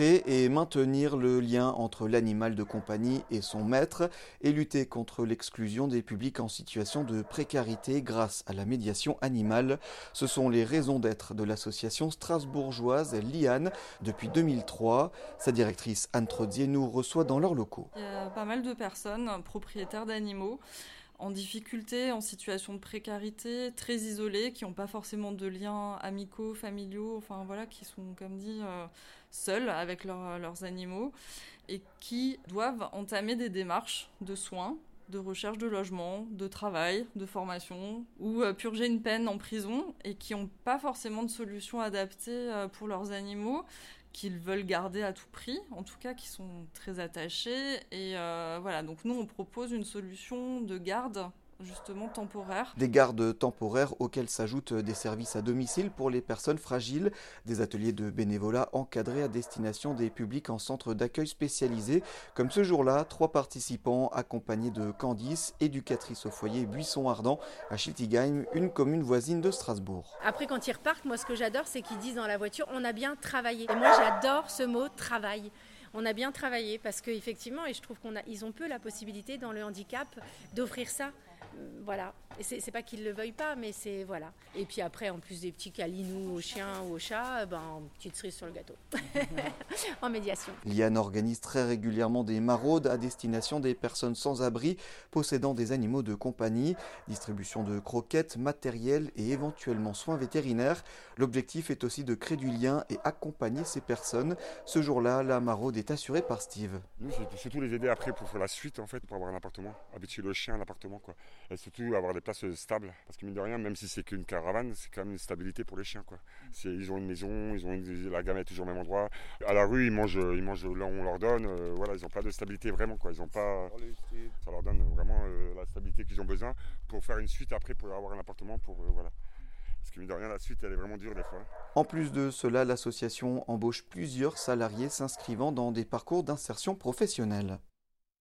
et maintenir le lien entre l'animal de compagnie et son maître et lutter contre l'exclusion des publics en situation de précarité grâce à la médiation animale. Ce sont les raisons d'être de l'association strasbourgeoise Liane depuis 2003. Sa directrice Anne Trodier nous reçoit dans leurs locaux. Il y a pas mal de personnes propriétaires d'animaux en difficulté, en situation de précarité, très isolés, qui n'ont pas forcément de liens amicaux, familiaux, enfin voilà, qui sont, comme dit, euh, seuls avec leurs animaux et qui doivent entamer des démarches de soins de recherche de logement, de travail, de formation, ou euh, purger une peine en prison et qui n'ont pas forcément de solution adaptée euh, pour leurs animaux, qu'ils veulent garder à tout prix, en tout cas qui sont très attachés. Et euh, voilà, donc nous on propose une solution de garde justement temporaires. Des gardes temporaires auxquels s'ajoutent des services à domicile pour les personnes fragiles, des ateliers de bénévolat encadrés à destination des publics en centre d'accueil spécialisé. Comme ce jour-là, trois participants accompagnés de Candice, éducatrice au foyer Buisson Ardent à Schiltigheim, une commune voisine de Strasbourg. Après quand ils repartent, moi ce que j'adore c'est qu'ils disent dans la voiture on a bien travaillé. Et moi j'adore ce mot travail on a bien travaillé parce qu'effectivement, et je trouve qu'on a, ils ont peu la possibilité dans le handicap d'offrir ça voilà. Et c'est pas qu'ils le veuillent pas, mais c'est voilà. Et puis après, en plus des petits câlinous aux chiens ou aux chats, ben petite cerise sur le gâteau. en médiation. Liane organise très régulièrement des maraudes à destination des personnes sans abri possédant des animaux de compagnie, distribution de croquettes, matériel et éventuellement soins vétérinaires. L'objectif est aussi de créer du lien et accompagner ces personnes. Ce jour-là, la maraude est assurée par Steve. Nous, c'est surtout les aider après pour faire la suite en fait, pour avoir un appartement, habituer le chien à l'appartement quoi et surtout avoir des places stables. Parce que mine de rien, même si c'est qu'une caravane, c'est quand même une stabilité pour les chiens. Quoi. Ils ont une maison, ils ont la gamme est toujours au même endroit. À la rue, ils mangent, ils mangent là où on leur donne. Euh, voilà, ils n'ont pas de stabilité vraiment. Quoi. Ils ont pas, ça leur donne vraiment euh, la stabilité qu'ils ont besoin pour faire une suite après, pour avoir un appartement. Pour, euh, voilà. Parce que mine de rien, la suite, elle est vraiment dure des fois. En plus de cela, l'association embauche plusieurs salariés s'inscrivant dans des parcours d'insertion professionnelle.